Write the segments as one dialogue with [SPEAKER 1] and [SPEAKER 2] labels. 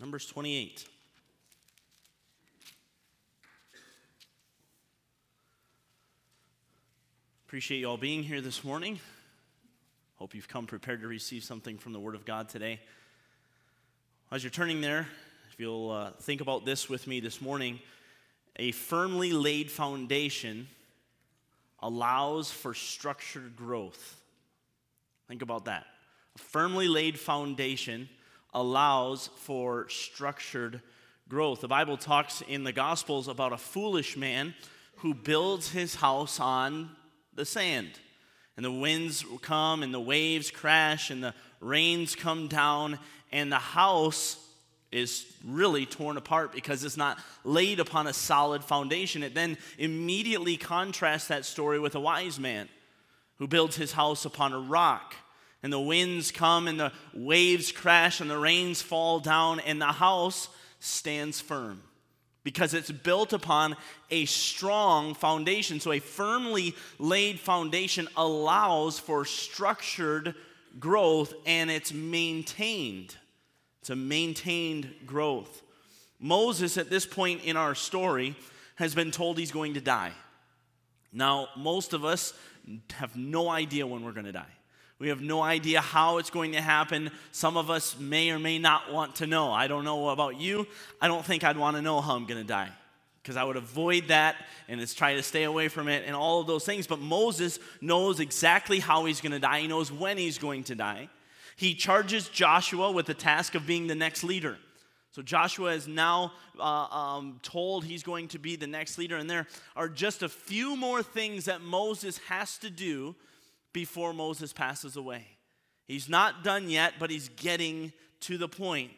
[SPEAKER 1] Numbers 28. Appreciate you all being here this morning. Hope you've come prepared to receive something from the Word of God today. As you're turning there, if you'll uh, think about this with me this morning, a firmly laid foundation allows for structured growth. Think about that. A firmly laid foundation allows for structured growth. The Bible talks in the Gospels about a foolish man who builds his house on the sand. And the winds come, and the waves crash, and the rains come down, and the house is really torn apart because it's not laid upon a solid foundation. It then immediately contrasts that story with a wise man who builds his house upon a rock and the winds come and the waves crash and the rains fall down and the house stands firm because it's built upon a strong foundation. So, a firmly laid foundation allows for structured growth and it's maintained. It's a maintained growth. Moses, at this point in our story, has been told he's going to die. Now, most of us have no idea when we're going to die. We have no idea how it's going to happen. Some of us may or may not want to know. I don't know about you. I don't think I'd want to know how I'm going to die because I would avoid that and just try to stay away from it and all of those things. But Moses knows exactly how he's going to die, he knows when he's going to die. He charges Joshua with the task of being the next leader. So Joshua is now uh, um, told he's going to be the next leader, and there are just a few more things that Moses has to do before Moses passes away. He's not done yet, but he's getting to the point.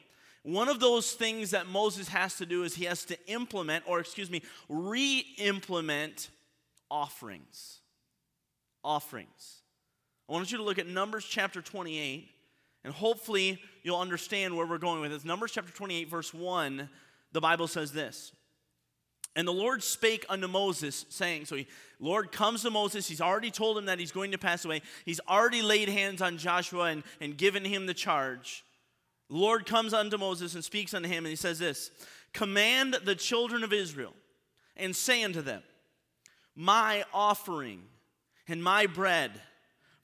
[SPEAKER 1] One of those things that Moses has to do is he has to implement, or excuse me, re implement offerings. Offerings. I want you to look at Numbers chapter 28, and hopefully you'll understand where we're going with this. Numbers chapter 28, verse 1, the Bible says this and the Lord spake unto Moses, saying, So he, Lord comes to Moses. He's already told him that he's going to pass away. He's already laid hands on Joshua and, and given him the charge. The Lord comes unto Moses and speaks unto him, and he says this Command the children of Israel, and say unto them, My offering and my bread,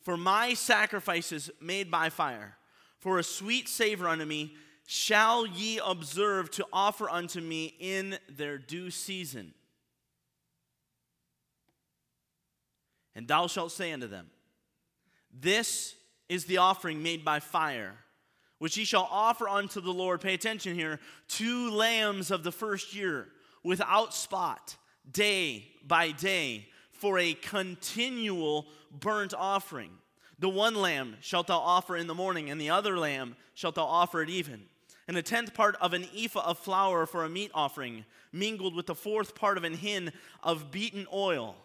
[SPEAKER 1] for my sacrifices made by fire, for a sweet savor unto me shall ye observe to offer unto me in their due season. And thou shalt say unto them, This is the offering made by fire, which ye shall offer unto the Lord. Pay attention here two lambs of the first year, without spot, day by day, for a continual burnt offering. The one lamb shalt thou offer in the morning, and the other lamb shalt thou offer at even and a tenth part of an ephah of flour for a meat offering, mingled with the fourth part of an hin of beaten oil.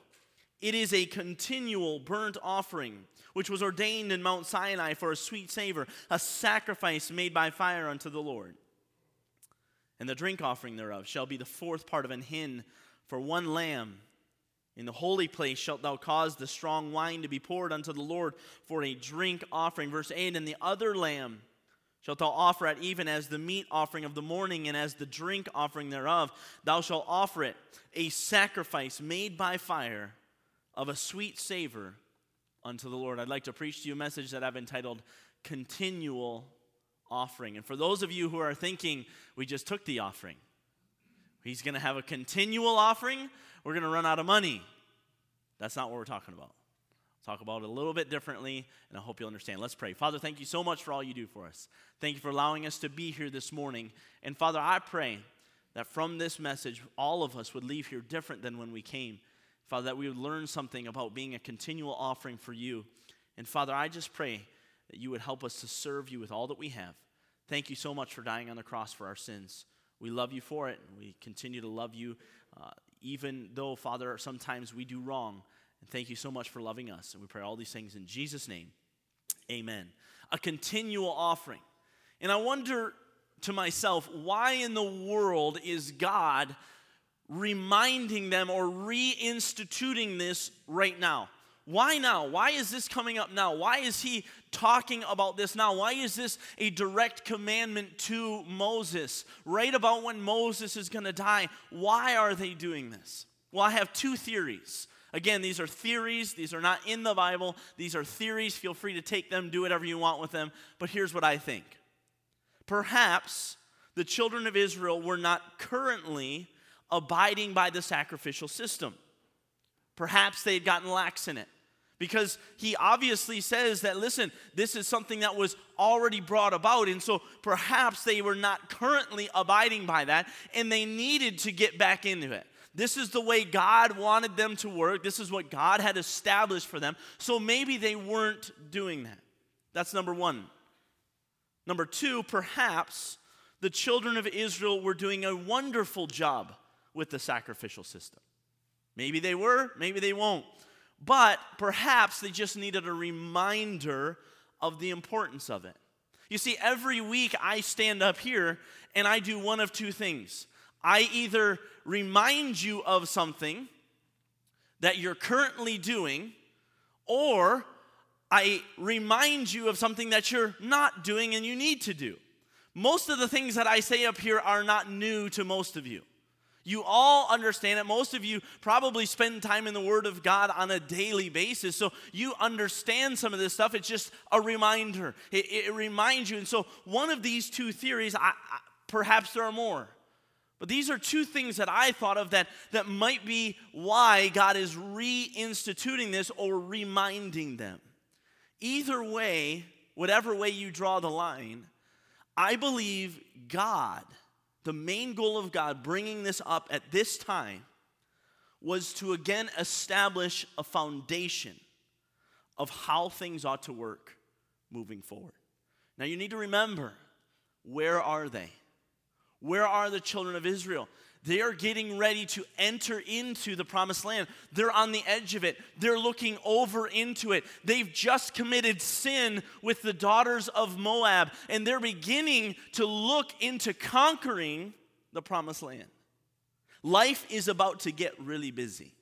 [SPEAKER 1] It is a continual burnt offering, which was ordained in Mount Sinai for a sweet savor, a sacrifice made by fire unto the Lord. And the drink offering thereof shall be the fourth part of an hin for one lamb. In the holy place shalt thou cause the strong wine to be poured unto the Lord for a drink offering. Verse 8 And the other lamb Shalt thou offer it even as the meat offering of the morning and as the drink offering thereof. Thou shalt offer it a sacrifice made by fire of a sweet savor unto the Lord. I'd like to preach to you a message that I've entitled Continual Offering. And for those of you who are thinking, we just took the offering, he's going to have a continual offering, we're going to run out of money. That's not what we're talking about talk about it a little bit differently, and I hope you'll understand. Let's pray. Father, thank you so much for all you do for us. Thank you for allowing us to be here this morning. And Father, I pray that from this message, all of us would leave here different than when we came. Father, that we would learn something about being a continual offering for you. And Father, I just pray that you would help us to serve you with all that we have. Thank you so much for dying on the cross for our sins. We love you for it, and we continue to love you, uh, even though, Father, sometimes we do wrong. And thank you so much for loving us. And we pray all these things in Jesus' name. Amen. A continual offering. And I wonder to myself, why in the world is God reminding them or reinstituting this right now? Why now? Why is this coming up now? Why is he talking about this now? Why is this a direct commandment to Moses? Right about when Moses is going to die, why are they doing this? Well, I have two theories. Again, these are theories. These are not in the Bible. These are theories. Feel free to take them, do whatever you want with them. But here's what I think perhaps the children of Israel were not currently abiding by the sacrificial system. Perhaps they had gotten lax in it. Because he obviously says that, listen, this is something that was already brought about. And so perhaps they were not currently abiding by that and they needed to get back into it. This is the way God wanted them to work. This is what God had established for them. So maybe they weren't doing that. That's number one. Number two, perhaps the children of Israel were doing a wonderful job with the sacrificial system. Maybe they were, maybe they won't. But perhaps they just needed a reminder of the importance of it. You see, every week I stand up here and I do one of two things. I either remind you of something that you're currently doing, or I remind you of something that you're not doing and you need to do. Most of the things that I say up here are not new to most of you. You all understand it. Most of you probably spend time in the Word of God on a daily basis. So you understand some of this stuff. It's just a reminder, it, it reminds you. And so, one of these two theories, I, I, perhaps there are more, but these are two things that I thought of that, that might be why God is reinstituting this or reminding them. Either way, whatever way you draw the line, I believe God, the main goal of God bringing this up at this time, was to again establish a foundation of how things ought to work moving forward. Now you need to remember where are they? Where are the children of Israel? They are getting ready to enter into the promised land. They're on the edge of it. They're looking over into it. They've just committed sin with the daughters of Moab, and they're beginning to look into conquering the promised land. Life is about to get really busy.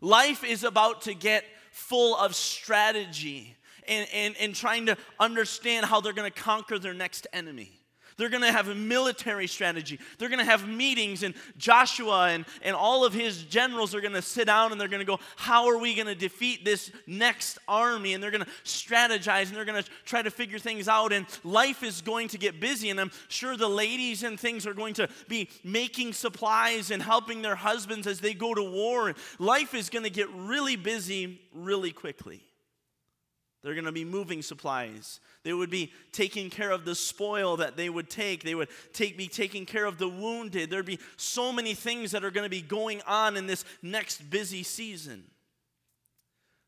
[SPEAKER 1] Life is about to get full of strategy and, and, and trying to understand how they're going to conquer their next enemy. They're going to have a military strategy. They're going to have meetings, and Joshua and, and all of his generals are going to sit down and they're going to go, How are we going to defeat this next army? And they're going to strategize and they're going to try to figure things out. And life is going to get busy. And I'm sure the ladies and things are going to be making supplies and helping their husbands as they go to war. Life is going to get really busy really quickly. They're going to be moving supplies. They would be taking care of the spoil that they would take. They would take, be taking care of the wounded. There'd be so many things that are going to be going on in this next busy season.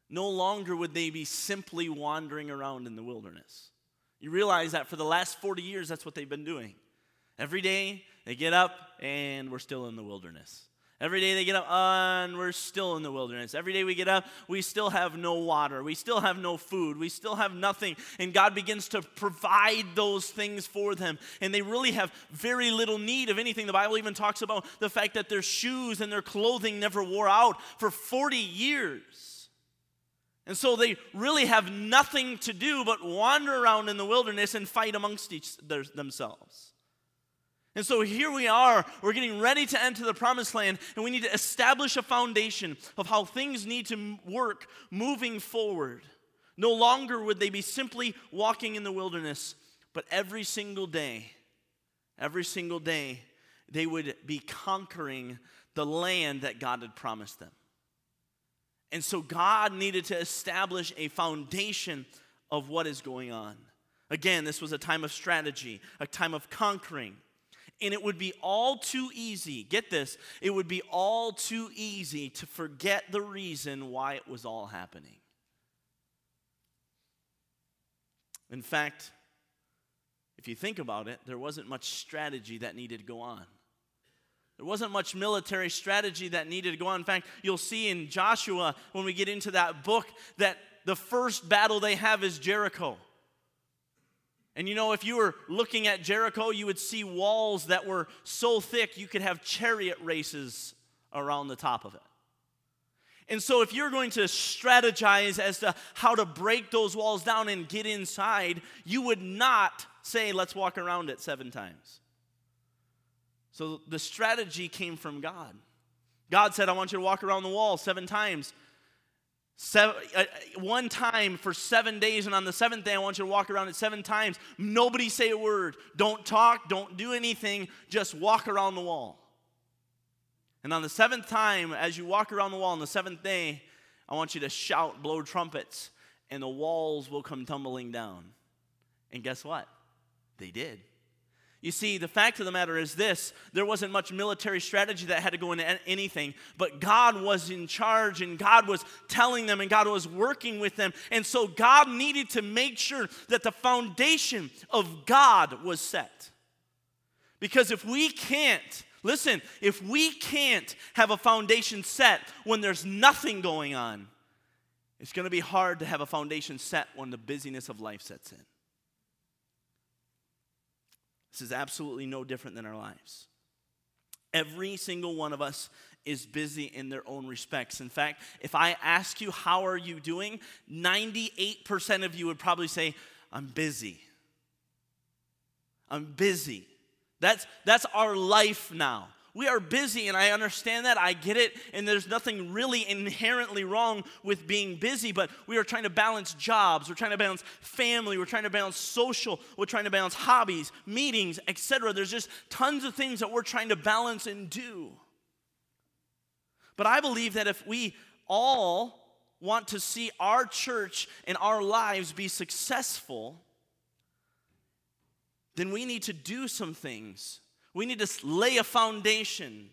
[SPEAKER 1] No longer would they be simply wandering around in the wilderness. You realize that for the last 40 years, that's what they've been doing. Every day, they get up and we're still in the wilderness. Every day they get up, uh, and we're still in the wilderness. Every day we get up, we still have no water. We still have no food. We still have nothing. And God begins to provide those things for them. And they really have very little need of anything. The Bible even talks about the fact that their shoes and their clothing never wore out for 40 years. And so they really have nothing to do but wander around in the wilderness and fight amongst each, their, themselves. And so here we are. We're getting ready to enter the promised land, and we need to establish a foundation of how things need to work moving forward. No longer would they be simply walking in the wilderness, but every single day, every single day, they would be conquering the land that God had promised them. And so God needed to establish a foundation of what is going on. Again, this was a time of strategy, a time of conquering. And it would be all too easy, get this, it would be all too easy to forget the reason why it was all happening. In fact, if you think about it, there wasn't much strategy that needed to go on. There wasn't much military strategy that needed to go on. In fact, you'll see in Joshua when we get into that book that the first battle they have is Jericho. And you know, if you were looking at Jericho, you would see walls that were so thick you could have chariot races around the top of it. And so, if you're going to strategize as to how to break those walls down and get inside, you would not say, let's walk around it seven times. So, the strategy came from God. God said, I want you to walk around the wall seven times. Seven, uh, uh, one time for seven days, and on the seventh day, I want you to walk around it seven times. Nobody say a word. Don't talk. Don't do anything. Just walk around the wall. And on the seventh time, as you walk around the wall on the seventh day, I want you to shout, blow trumpets, and the walls will come tumbling down. And guess what? They did. You see, the fact of the matter is this there wasn't much military strategy that had to go into anything, but God was in charge and God was telling them and God was working with them. And so God needed to make sure that the foundation of God was set. Because if we can't, listen, if we can't have a foundation set when there's nothing going on, it's going to be hard to have a foundation set when the busyness of life sets in. This is absolutely no different than our lives. Every single one of us is busy in their own respects. In fact, if I ask you, how are you doing? 98% of you would probably say, I'm busy. I'm busy. That's, that's our life now. We are busy, and I understand that. I get it. And there's nothing really inherently wrong with being busy, but we are trying to balance jobs. We're trying to balance family. We're trying to balance social. We're trying to balance hobbies, meetings, etc. There's just tons of things that we're trying to balance and do. But I believe that if we all want to see our church and our lives be successful, then we need to do some things we need to lay a foundation.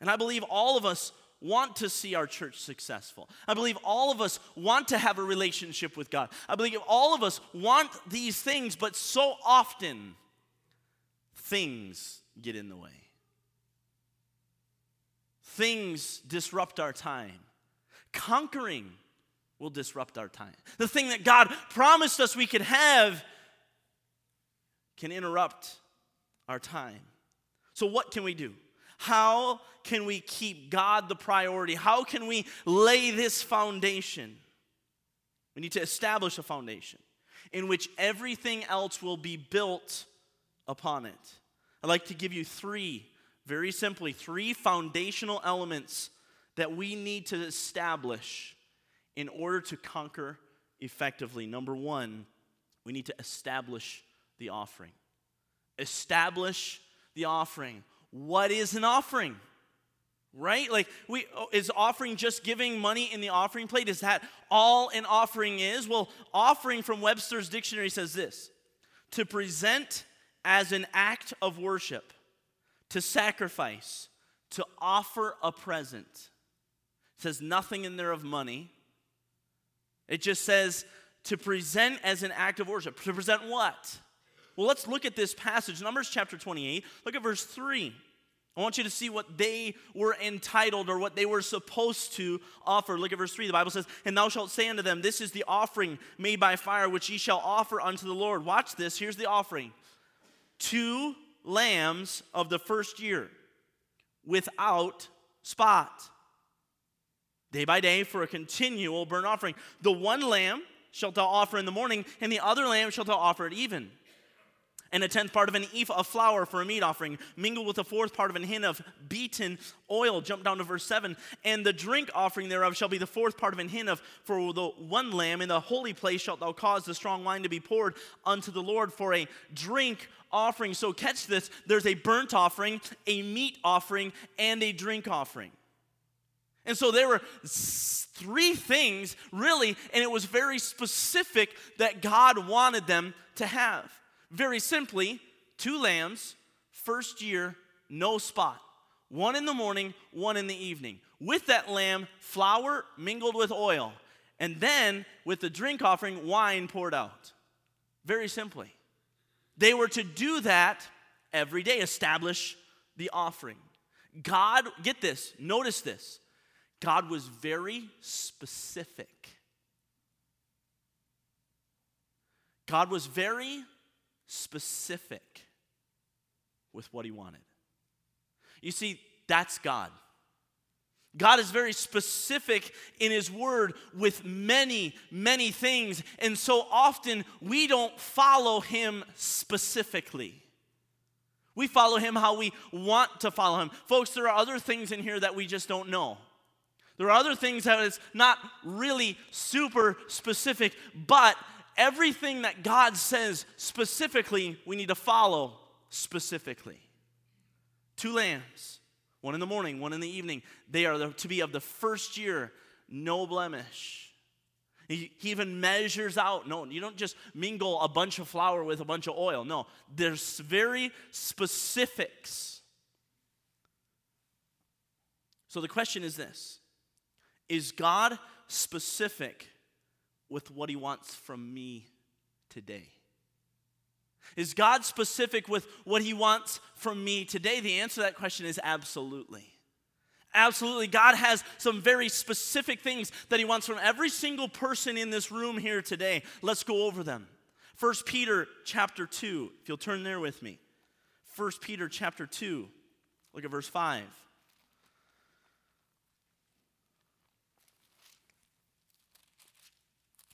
[SPEAKER 1] And I believe all of us want to see our church successful. I believe all of us want to have a relationship with God. I believe all of us want these things, but so often things get in the way. Things disrupt our time. Conquering will disrupt our time. The thing that God promised us we could have can interrupt our time. So, what can we do? How can we keep God the priority? How can we lay this foundation? We need to establish a foundation in which everything else will be built upon it. I'd like to give you three, very simply, three foundational elements that we need to establish in order to conquer effectively. Number one, we need to establish the offering establish the offering. What is an offering? Right? Like we oh, is offering just giving money in the offering plate? Is that all an offering is? Well, offering from Webster's dictionary says this: to present as an act of worship, to sacrifice, to offer a present. It says nothing in there of money. It just says to present as an act of worship. To present what? Well, let's look at this passage, Numbers chapter 28. Look at verse 3. I want you to see what they were entitled or what they were supposed to offer. Look at verse 3. The Bible says, And thou shalt say unto them, This is the offering made by fire which ye shall offer unto the Lord. Watch this. Here's the offering two lambs of the first year without spot, day by day for a continual burnt offering. The one lamb shalt thou offer in the morning, and the other lamb shalt thou offer at even and a tenth part of an ephah of flour for a meat offering, mingled with a fourth part of an hin of beaten oil. Jump down to verse 7. And the drink offering thereof shall be the fourth part of an hin of for the one lamb. In the holy place shalt thou cause the strong wine to be poured unto the Lord for a drink offering. So catch this there's a burnt offering, a meat offering, and a drink offering. And so there were three things, really, and it was very specific that God wanted them to have. Very simply, two lambs, first year, no spot. One in the morning, one in the evening. With that lamb, flour mingled with oil, and then with the drink offering, wine poured out. Very simply. They were to do that every day, establish the offering. God, get this, notice this. God was very specific. God was very specific with what he wanted. You see, that's God. God is very specific in His Word with many, many things. And so often we don't follow Him specifically. We follow Him how we want to follow Him. Folks, there are other things in here that we just don't know. There are other things that is not really super specific, but everything that God says specifically, we need to follow specifically. Two lambs, one in the morning, one in the evening. They are to be of the first year, no blemish. He even measures out. No, you don't just mingle a bunch of flour with a bunch of oil. No, there's very specifics. So the question is this Is God specific with what He wants from me today? Is God specific with what He wants from me today? The answer to that question is absolutely. Absolutely. God has some very specific things that He wants from every single person in this room here today. Let's go over them. 1 Peter chapter 2, if you'll turn there with me. 1 Peter chapter 2, look at verse 5.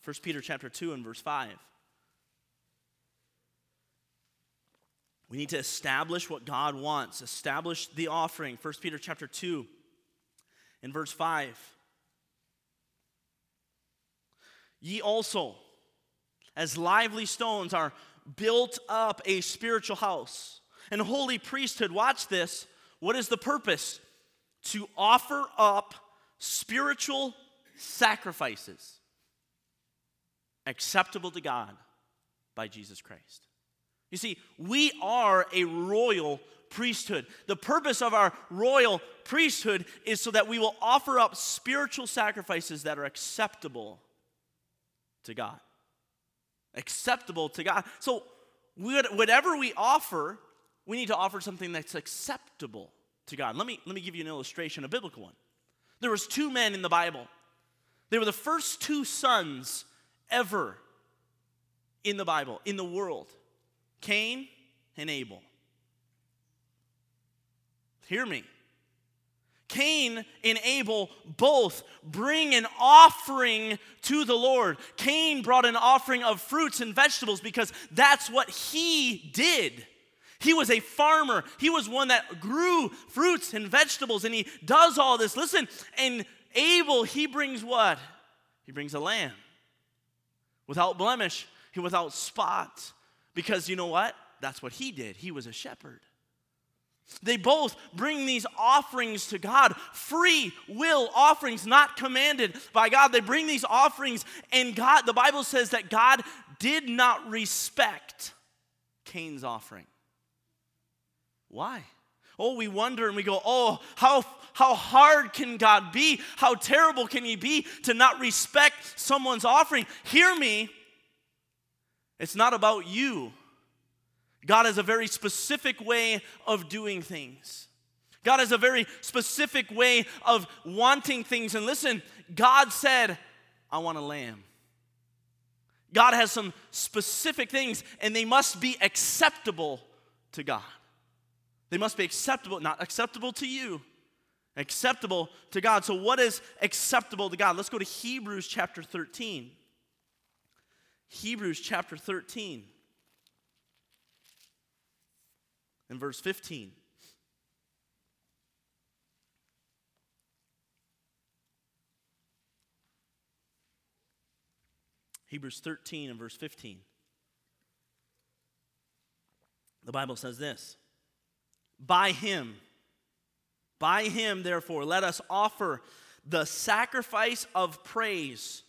[SPEAKER 1] 1 Peter chapter 2 and verse 5. We need to establish what God wants, establish the offering. 1 Peter chapter 2 and verse 5. Ye also, as lively stones, are built up a spiritual house and holy priesthood. Watch this. What is the purpose? To offer up spiritual sacrifices acceptable to God by Jesus Christ. You see, we are a royal priesthood. The purpose of our royal priesthood is so that we will offer up spiritual sacrifices that are acceptable to God. Acceptable to God. So, whatever we offer, we need to offer something that's acceptable to God. Let me, let me give you an illustration, a biblical one. There was two men in the Bible. They were the first two sons ever in the Bible, in the world Cain and Abel. Hear me. Cain and Abel both bring an offering to the Lord. Cain brought an offering of fruits and vegetables because that's what he did. He was a farmer. He was one that grew fruits and vegetables, and he does all this. Listen, and Abel, he brings what? He brings a lamb without blemish, without spot. Because you know what? That's what he did. He was a shepherd. They both bring these offerings to God, free will offerings, not commanded by God. They bring these offerings, and God, the Bible says that God did not respect Cain's offering. Why? Oh, we wonder and we go, oh, how how hard can God be? How terrible can He be to not respect someone's offering? Hear me. It's not about you. God has a very specific way of doing things. God has a very specific way of wanting things. And listen, God said, I want a lamb. God has some specific things, and they must be acceptable to God. They must be acceptable, not acceptable to you, acceptable to God. So, what is acceptable to God? Let's go to Hebrews chapter 13. Hebrews chapter 13 and verse 15. Hebrews 13 and verse 15. The Bible says this By him, by him, therefore, let us offer the sacrifice of praise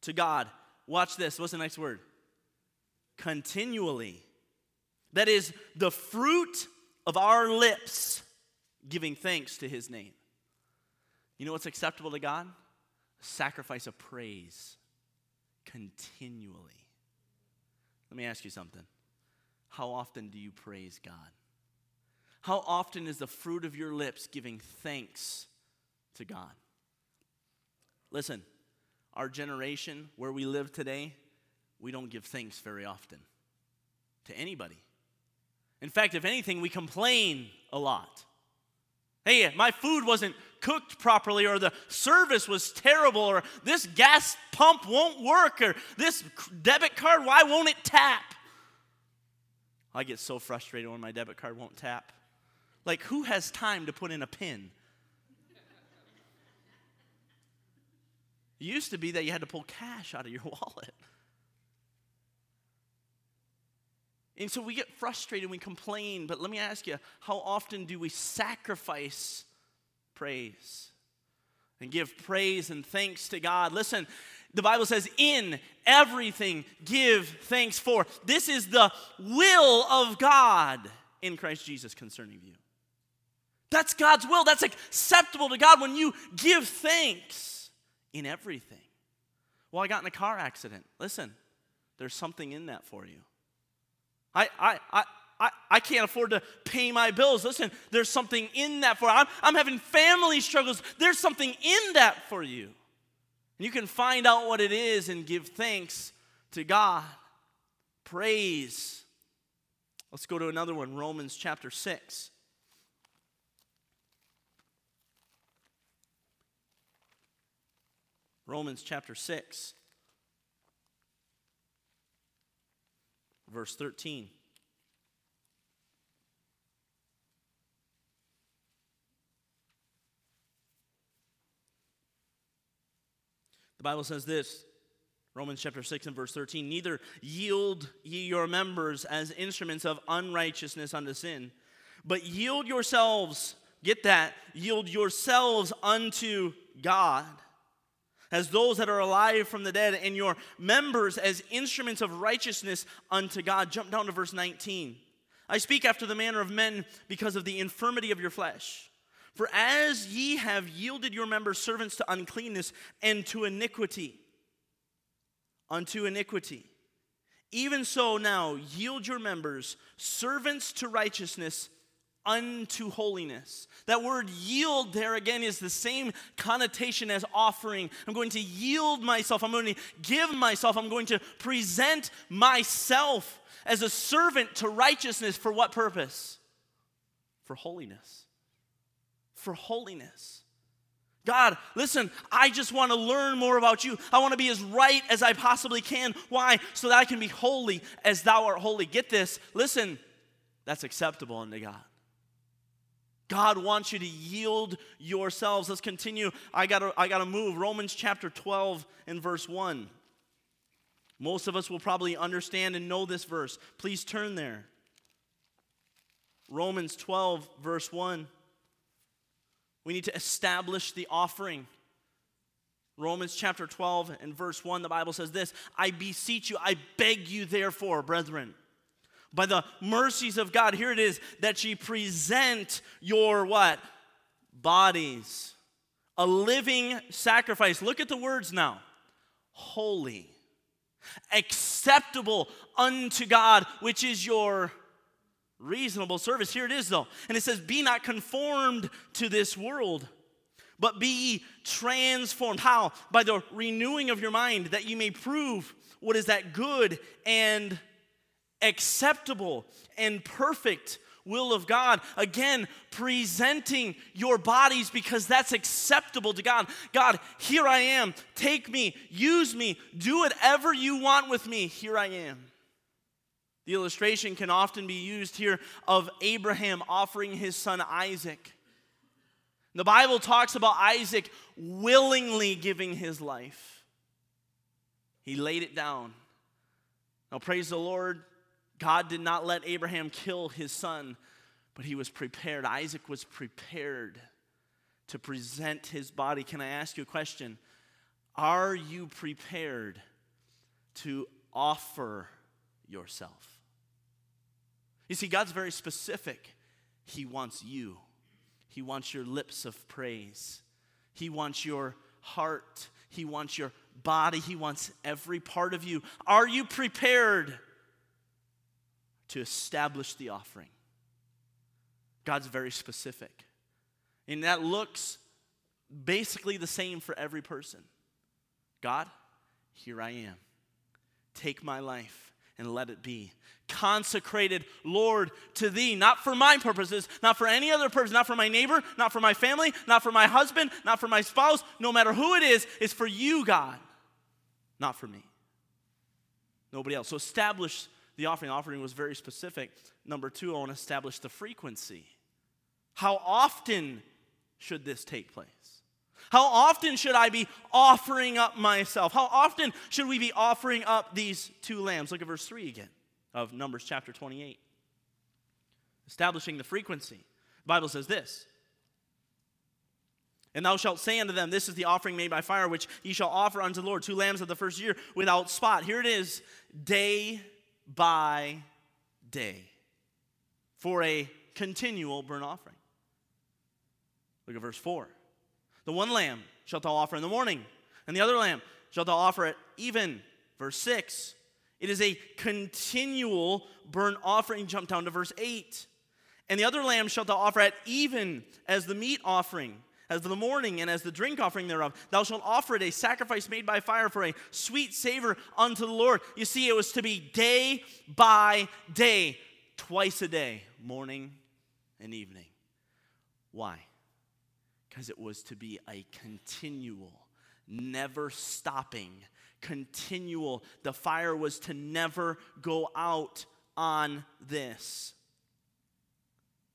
[SPEAKER 1] to God. Watch this. What's the next word? Continually. That is the fruit of our lips giving thanks to his name. You know what's acceptable to God? Sacrifice of praise continually. Let me ask you something. How often do you praise God? How often is the fruit of your lips giving thanks to God? Listen, our generation, where we live today, we don't give thanks very often to anybody. In fact, if anything, we complain a lot. Hey, my food wasn't cooked properly, or the service was terrible, or this gas pump won't work, or this debit card, why won't it tap? I get so frustrated when my debit card won't tap. Like, who has time to put in a pin? It used to be that you had to pull cash out of your wallet. And so we get frustrated, we complain, but let me ask you how often do we sacrifice praise and give praise and thanks to God? Listen, the Bible says, in everything give thanks for. This is the will of God in Christ Jesus concerning you. That's God's will. That's acceptable to God when you give thanks in everything. Well, I got in a car accident. Listen, there's something in that for you. I, I, I, I, I can't afford to pay my bills. Listen, there's something in that for you. I'm, I'm having family struggles. There's something in that for you. And you can find out what it is and give thanks to God. Praise. Let's go to another one Romans chapter 6. Romans chapter 6, verse 13. The Bible says this Romans chapter 6 and verse 13 Neither yield ye your members as instruments of unrighteousness unto sin, but yield yourselves, get that, yield yourselves unto God as those that are alive from the dead, and your members as instruments of righteousness unto God. Jump down to verse 19. I speak after the manner of men because of the infirmity of your flesh. For as ye have yielded your members servants to uncleanness and to iniquity, unto iniquity, even so now yield your members servants to righteousness unto holiness. That word yield there again is the same connotation as offering. I'm going to yield myself, I'm going to give myself, I'm going to present myself as a servant to righteousness for what purpose? For holiness. For holiness. God, listen, I just want to learn more about you. I want to be as right as I possibly can. Why? So that I can be holy as thou art holy. Get this. Listen, that's acceptable unto God. God wants you to yield yourselves. Let's continue. I got I gotta move. Romans chapter 12 and verse 1. Most of us will probably understand and know this verse. Please turn there. Romans 12, verse 1. We need to establish the offering. Romans chapter 12 and verse 1, the Bible says this I beseech you, I beg you, therefore, brethren by the mercies of God, here it is that ye present your what? Bodies. A living sacrifice. Look at the words now. Holy. Acceptable unto God, which is your reasonable service. Here it is though. And it says, Be not conformed to this world, but be transformed. How? By the renewing of your mind, that you may prove what is that good and acceptable and perfect will of God. Again, presenting your bodies because that's acceptable to God. God, here I am. Take me, use me, do whatever you want with me. Here I am. The illustration can often be used here of Abraham offering his son Isaac. The Bible talks about Isaac willingly giving his life. He laid it down. Now, praise the Lord, God did not let Abraham kill his son, but he was prepared. Isaac was prepared to present his body. Can I ask you a question? Are you prepared to offer yourself? You see, God's very specific. He wants you, He wants your lips of praise, He wants your heart, He wants your body, He wants every part of you. Are you prepared? to establish the offering. God's very specific. And that looks basically the same for every person God, here I am. Take my life and let it be. Consecrated, Lord, to thee, not for my purposes, not for any other purpose, not for my neighbor, not for my family, not for my husband, not for my spouse, no matter who it is, it's for you, God, not for me. Nobody else. So establish the offering. The offering was very specific. Number two, I want to establish the frequency. How often should this take place? How often should I be offering up myself? How often should we be offering up these two lambs? Look at verse 3 again of Numbers chapter 28. Establishing the frequency. The Bible says this and thou shalt say unto them, This is the offering made by fire, which ye shall offer unto the Lord, two lambs of the first year without spot. Here it is, day by day for a continual burnt offering. Look at verse 4. The one lamb shalt thou offer in the morning, and the other lamb shalt thou offer at even. Verse 6. It is a continual burnt offering. Jump down to verse 8. And the other lamb shalt thou offer at even as the meat offering as the morning and as the drink offering thereof. Thou shalt offer it a sacrifice made by fire for a sweet savor unto the Lord. You see, it was to be day by day, twice a day, morning and evening. Why? Because it was to be a continual, never stopping, continual. The fire was to never go out on this.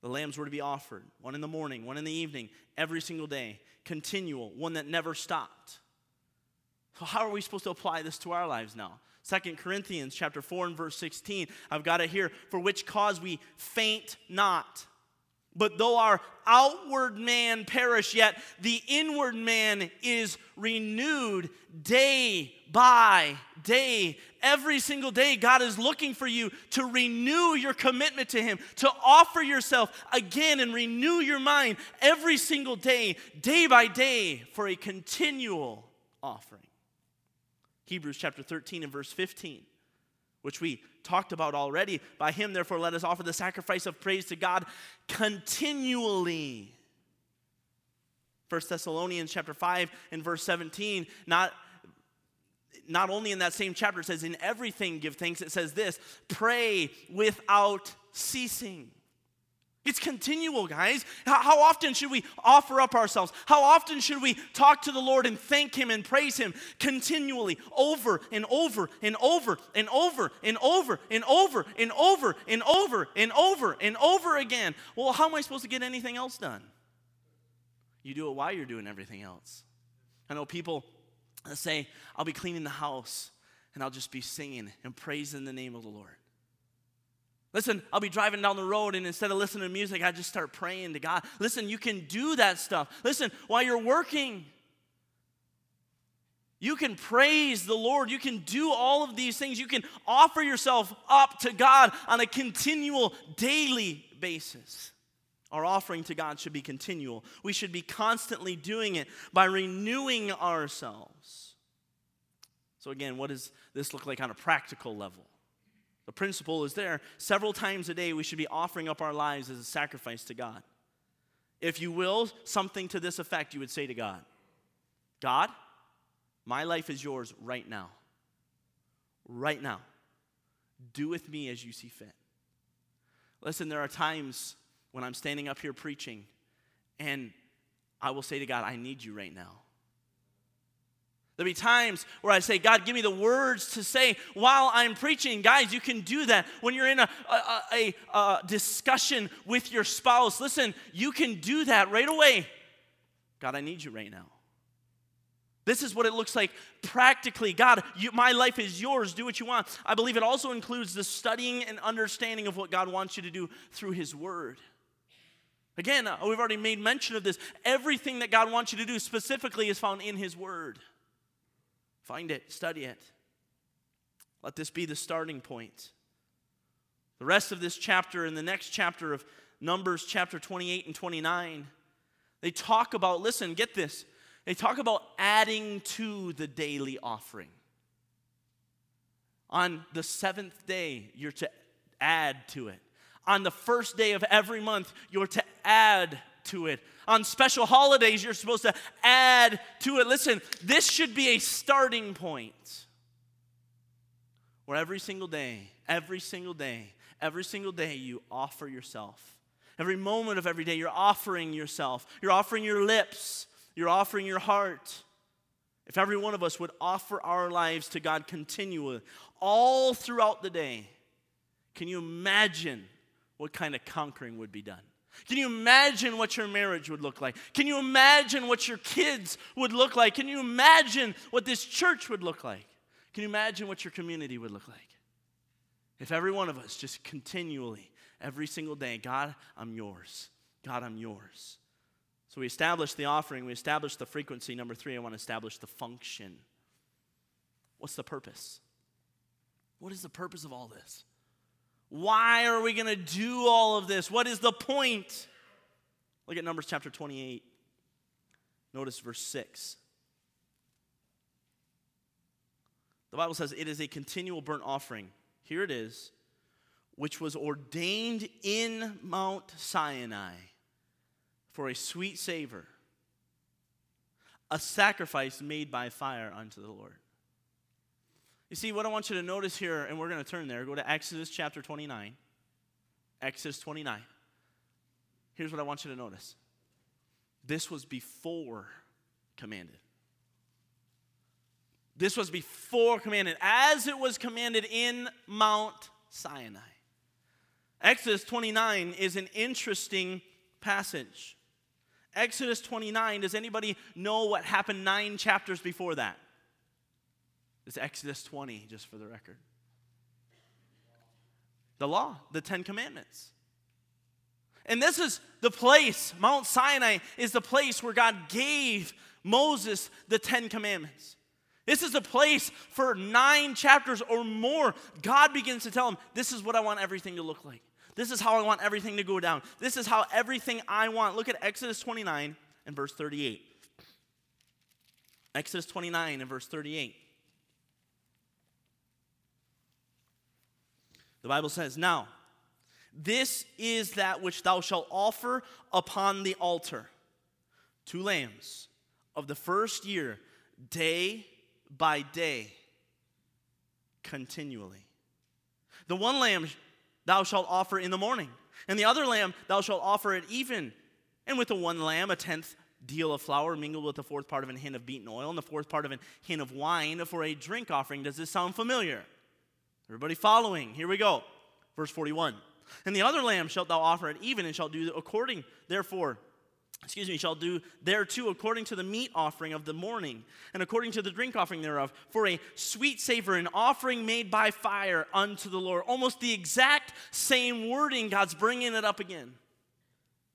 [SPEAKER 1] The lambs were to be offered, one in the morning, one in the evening, every single day, continual, one that never stopped. So how are we supposed to apply this to our lives now? Second Corinthians chapter 4 and verse 16. I've got it here. For which cause we faint not. But though our outward man perish, yet the inward man is renewed day by day. Every single day, God is looking for you to renew your commitment to Him, to offer yourself again and renew your mind every single day, day by day, for a continual offering. Hebrews chapter 13 and verse 15 which we talked about already. By him, therefore, let us offer the sacrifice of praise to God continually. 1 Thessalonians chapter 5 and verse 17, not not only in that same chapter, it says, In everything give thanks. It says this pray without ceasing. It's continual, guys. How, often should we offer up ourselves? How often should we talk to the Lord and thank Him and praise Him continually, over and over and over and over and over and over and over and over and over and over again? Well, how am I supposed to get anything else done? You do it while you're doing everything else. I know people say, I'll be cleaning the house and I'll just be singing and praising the name of the Lord. Listen, I'll be driving down the road and instead of listening to music, I just start praying to God. Listen, you can do that stuff. Listen, while you're working, you can praise the Lord. You can do all of these things. You can offer yourself up to God on a continual daily basis. Our offering to God should be continual. We should be constantly doing it by renewing ourselves. So, again, what does this look like on a practical level? The principle is there. Several times a day, we should be offering up our lives as a sacrifice to God. If you will, something to this effect, you would say to God God, my life is yours right now. Right now. Do with me as you see fit. Listen, there are times when I'm standing up here preaching and I will say to God, I need you right now. There'll be times where I say, God, give me the words to say while I'm preaching. Guys, you can do that when you're in a, a, a, a discussion with your spouse. Listen, you can do that right away. God, I need you right now. This is what it looks like practically. God, you, my life is yours. Do what you want. I believe it also includes the studying and understanding of what God wants you to do through His Word. Again, uh, we've already made mention of this. Everything that God wants you to do specifically is found in His Word. Find it, study it. Let this be the starting point. The rest of this chapter and the next chapter of Numbers, chapter 28 and 29, they talk about, listen, get this, they talk about adding to the daily offering. On the seventh day, you're to add to it. On the first day of every month, you're to add to it. On special holidays, you're supposed to add to it. Listen, this should be a starting point where every single day, every single day, every single day you offer yourself. Every moment of every day, you're offering yourself. You're offering your lips. You're offering your heart. If every one of us would offer our lives to God continually, all throughout the day, can you imagine what kind of conquering would be done? Can you imagine what your marriage would look like? Can you imagine what your kids would look like? Can you imagine what this church would look like? Can you imagine what your community would look like? If every one of us just continually, every single day, God, I'm yours. God, I'm yours. So we established the offering, we established the frequency. Number three, I want to establish the function. What's the purpose? What is the purpose of all this? Why are we going to do all of this? What is the point? Look at Numbers chapter 28. Notice verse 6. The Bible says it is a continual burnt offering. Here it is, which was ordained in Mount Sinai for a sweet savor, a sacrifice made by fire unto the Lord. You see, what I want you to notice here, and we're going to turn there, go to Exodus chapter 29. Exodus 29. Here's what I want you to notice this was before commanded. This was before commanded, as it was commanded in Mount Sinai. Exodus 29 is an interesting passage. Exodus 29, does anybody know what happened nine chapters before that? It's Exodus 20, just for the record. The law, the Ten Commandments. And this is the place, Mount Sinai is the place where God gave Moses the Ten Commandments. This is the place for nine chapters or more. God begins to tell him, This is what I want everything to look like. This is how I want everything to go down. This is how everything I want. Look at Exodus 29 and verse 38. Exodus 29 and verse 38. The Bible says, Now, this is that which thou shalt offer upon the altar two lambs of the first year, day by day, continually. The one lamb thou shalt offer in the morning, and the other lamb thou shalt offer at even. And with the one lamb, a tenth deal of flour mingled with the fourth part of an hin of beaten oil and the fourth part of an hin of wine for a drink offering. Does this sound familiar? Everybody following. Here we go. Verse 41. And the other lamb shalt thou offer at even, and shalt do according, therefore, excuse me, shall do thereto according to the meat offering of the morning, and according to the drink offering thereof, for a sweet savor, an offering made by fire unto the Lord. Almost the exact same wording, God's bringing it up again.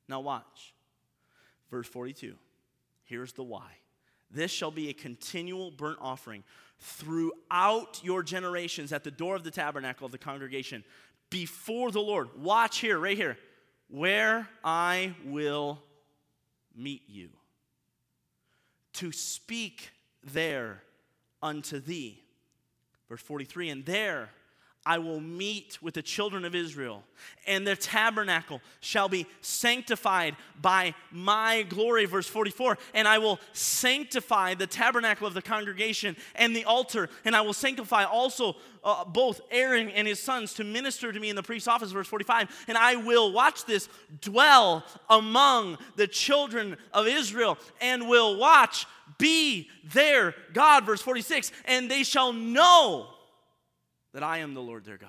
[SPEAKER 1] Now watch. Verse 42. Here's the why. This shall be a continual burnt offering throughout your generations at the door of the tabernacle of the congregation before the Lord. Watch here, right here, where I will meet you to speak there unto thee. Verse 43 And there I will meet with the children of Israel, and their tabernacle shall be sanctified by my glory. Verse 44 And I will sanctify the tabernacle of the congregation and the altar, and I will sanctify also uh, both Aaron and his sons to minister to me in the priest's office. Verse 45 And I will, watch this, dwell among the children of Israel, and will watch, be their God. Verse 46 And they shall know that I am the Lord their God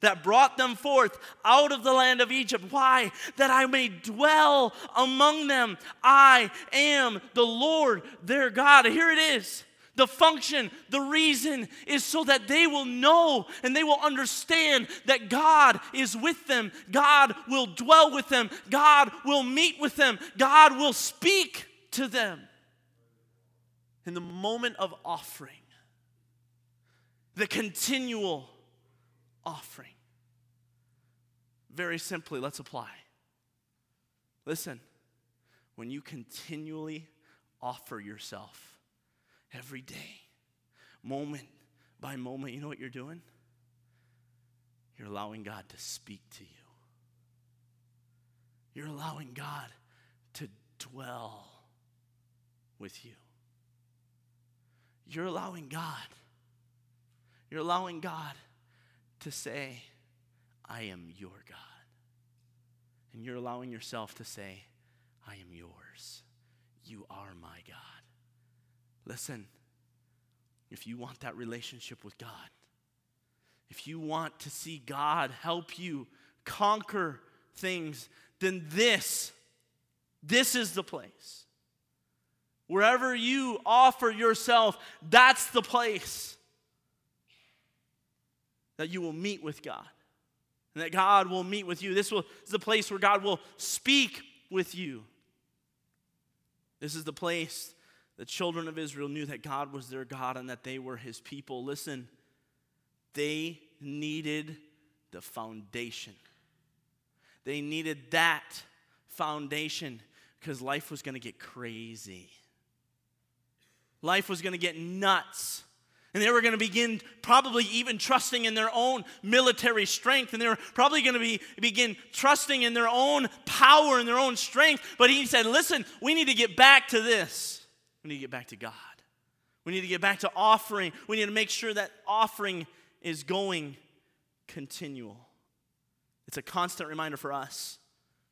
[SPEAKER 1] that brought them forth out of the land of Egypt. Why? That I may dwell among them. I am the Lord their God. Here it is. The function, the reason is so that they will know and they will understand that God is with them. God will dwell with them. God will meet with them. God will speak to them. In the moment of offering, the continual offering. Very simply, let's apply. Listen, when you continually offer yourself every day, moment by moment, you know what you're doing? You're allowing God to speak to you. You're allowing God to dwell with you. You're allowing God you're allowing God to say, I am your God. And you're allowing yourself to say, I am yours. You are my God. Listen, if you want that relationship with God, if you want to see God help you conquer things, then this, this is the place. Wherever you offer yourself, that's the place that you will meet with God and that God will meet with you. This, will, this is the place where God will speak with you. This is the place the children of Israel knew that God was their God and that they were his people. Listen, they needed the foundation. They needed that foundation because life was going to get crazy. Life was going to get nuts and they were going to begin probably even trusting in their own military strength. And they were probably going to be, begin trusting in their own power and their own strength. But he said, listen, we need to get back to this. We need to get back to God. We need to get back to offering. We need to make sure that offering is going continual. It's a constant reminder for us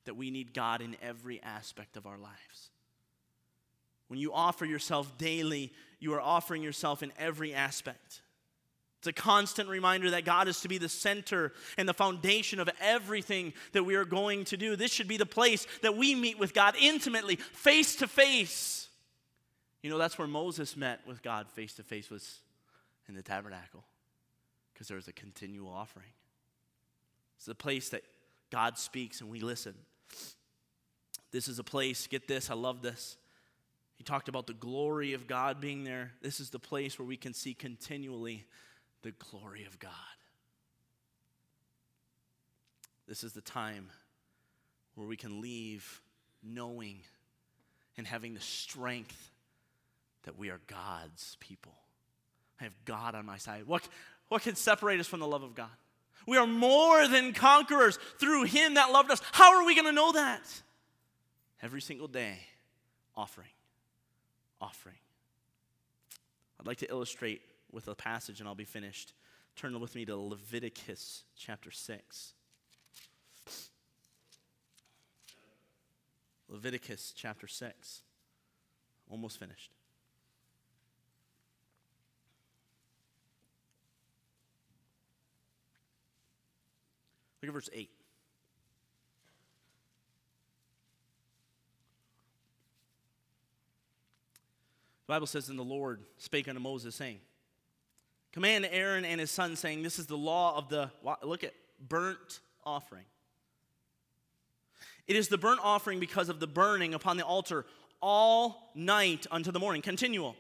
[SPEAKER 1] that we need God in every aspect of our lives. When you offer yourself daily you are offering yourself in every aspect. It's a constant reminder that God is to be the center and the foundation of everything that we are going to do. This should be the place that we meet with God intimately, face to face. You know, that's where Moses met with God face to face was in the tabernacle because there was a continual offering. It's the place that God speaks and we listen. This is a place, get this, I love this. He talked about the glory of God being there. This is the place where we can see continually the glory of God. This is the time where we can leave knowing and having the strength that we are God's people. I have God on my side. What, what can separate us from the love of God? We are more than conquerors through Him that loved us. How are we going to know that? Every single day, offering offering. I'd like to illustrate with a passage and I'll be finished. Turn with me to Leviticus chapter 6. Leviticus chapter 6. Almost finished. Look at verse 8. Bible says, And the Lord spake unto Moses, saying, Command Aaron and his son, saying, This is the law of the, look at, burnt offering. It is the burnt offering because of the burning upon the altar all night unto the morning, continual.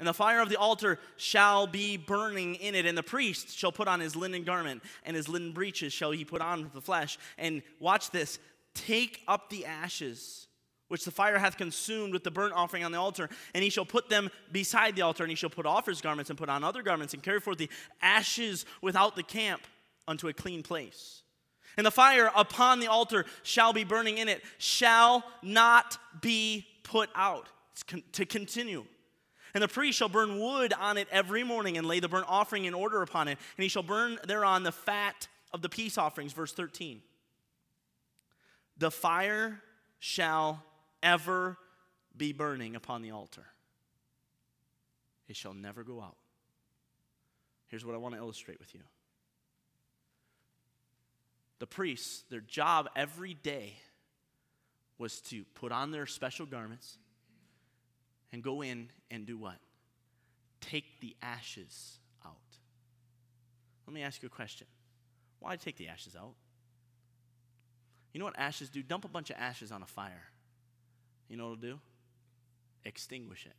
[SPEAKER 1] And the fire of the altar shall be burning in it, and the priest shall put on his linen garment, and his linen breeches shall he put on the flesh. And watch this take up the ashes which the fire hath consumed with the burnt offering on the altar. And he shall put them beside the altar, and he shall put off his garments and put on other garments, and carry forth the ashes without the camp unto a clean place. And the fire upon the altar shall be burning in it, shall not be put out. It's con- to continue. And the priest shall burn wood on it every morning and lay the burnt offering in order upon it, and he shall burn thereon the fat of the peace offerings. Verse 13. The fire shall ever be burning upon the altar. It shall never go out. Here's what I want to illustrate with you. The priests, their job every day was to put on their special garments and go in and do what? Take the ashes out. Let me ask you a question. Why take the ashes out? You know what ashes do? Dump a bunch of ashes on a fire. You know what it'll do? Extinguish it.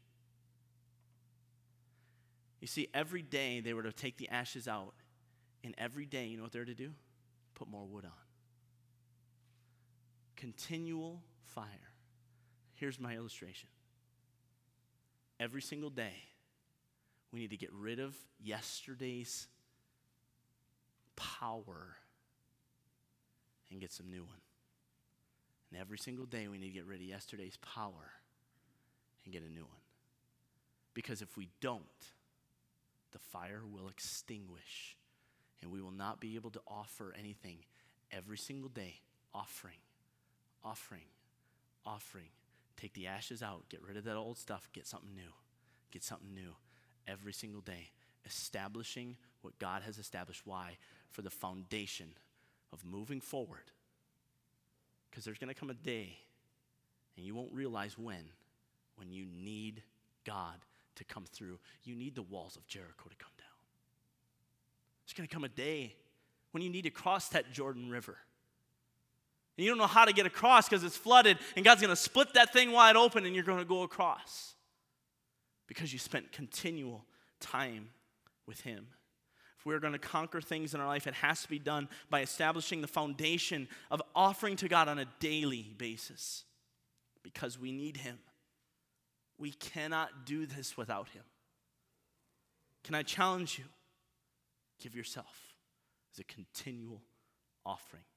[SPEAKER 1] You see, every day they were to take the ashes out, and every day, you know what they're to do? Put more wood on. Continual fire. Here's my illustration. Every single day, we need to get rid of yesterday's power and get some new one. And every single day, we need to get rid of yesterday's power and get a new one. Because if we don't, the fire will extinguish and we will not be able to offer anything every single day offering, offering, offering. Take the ashes out, get rid of that old stuff, get something new, get something new every single day, establishing what God has established. Why? For the foundation of moving forward because there's going to come a day, and you won't realize when, when you need God to come through. You need the walls of Jericho to come down. There's going to come a day when you need to cross that Jordan River. And you don't know how to get across because it's flooded, and God's going to split that thing wide open, and you're going to go across because you spent continual time with Him. If we're going to conquer things in our life, it has to be done by establishing the foundation of offering to God on a daily basis because we need Him. We cannot do this without Him. Can I challenge you? Give yourself as a continual offering.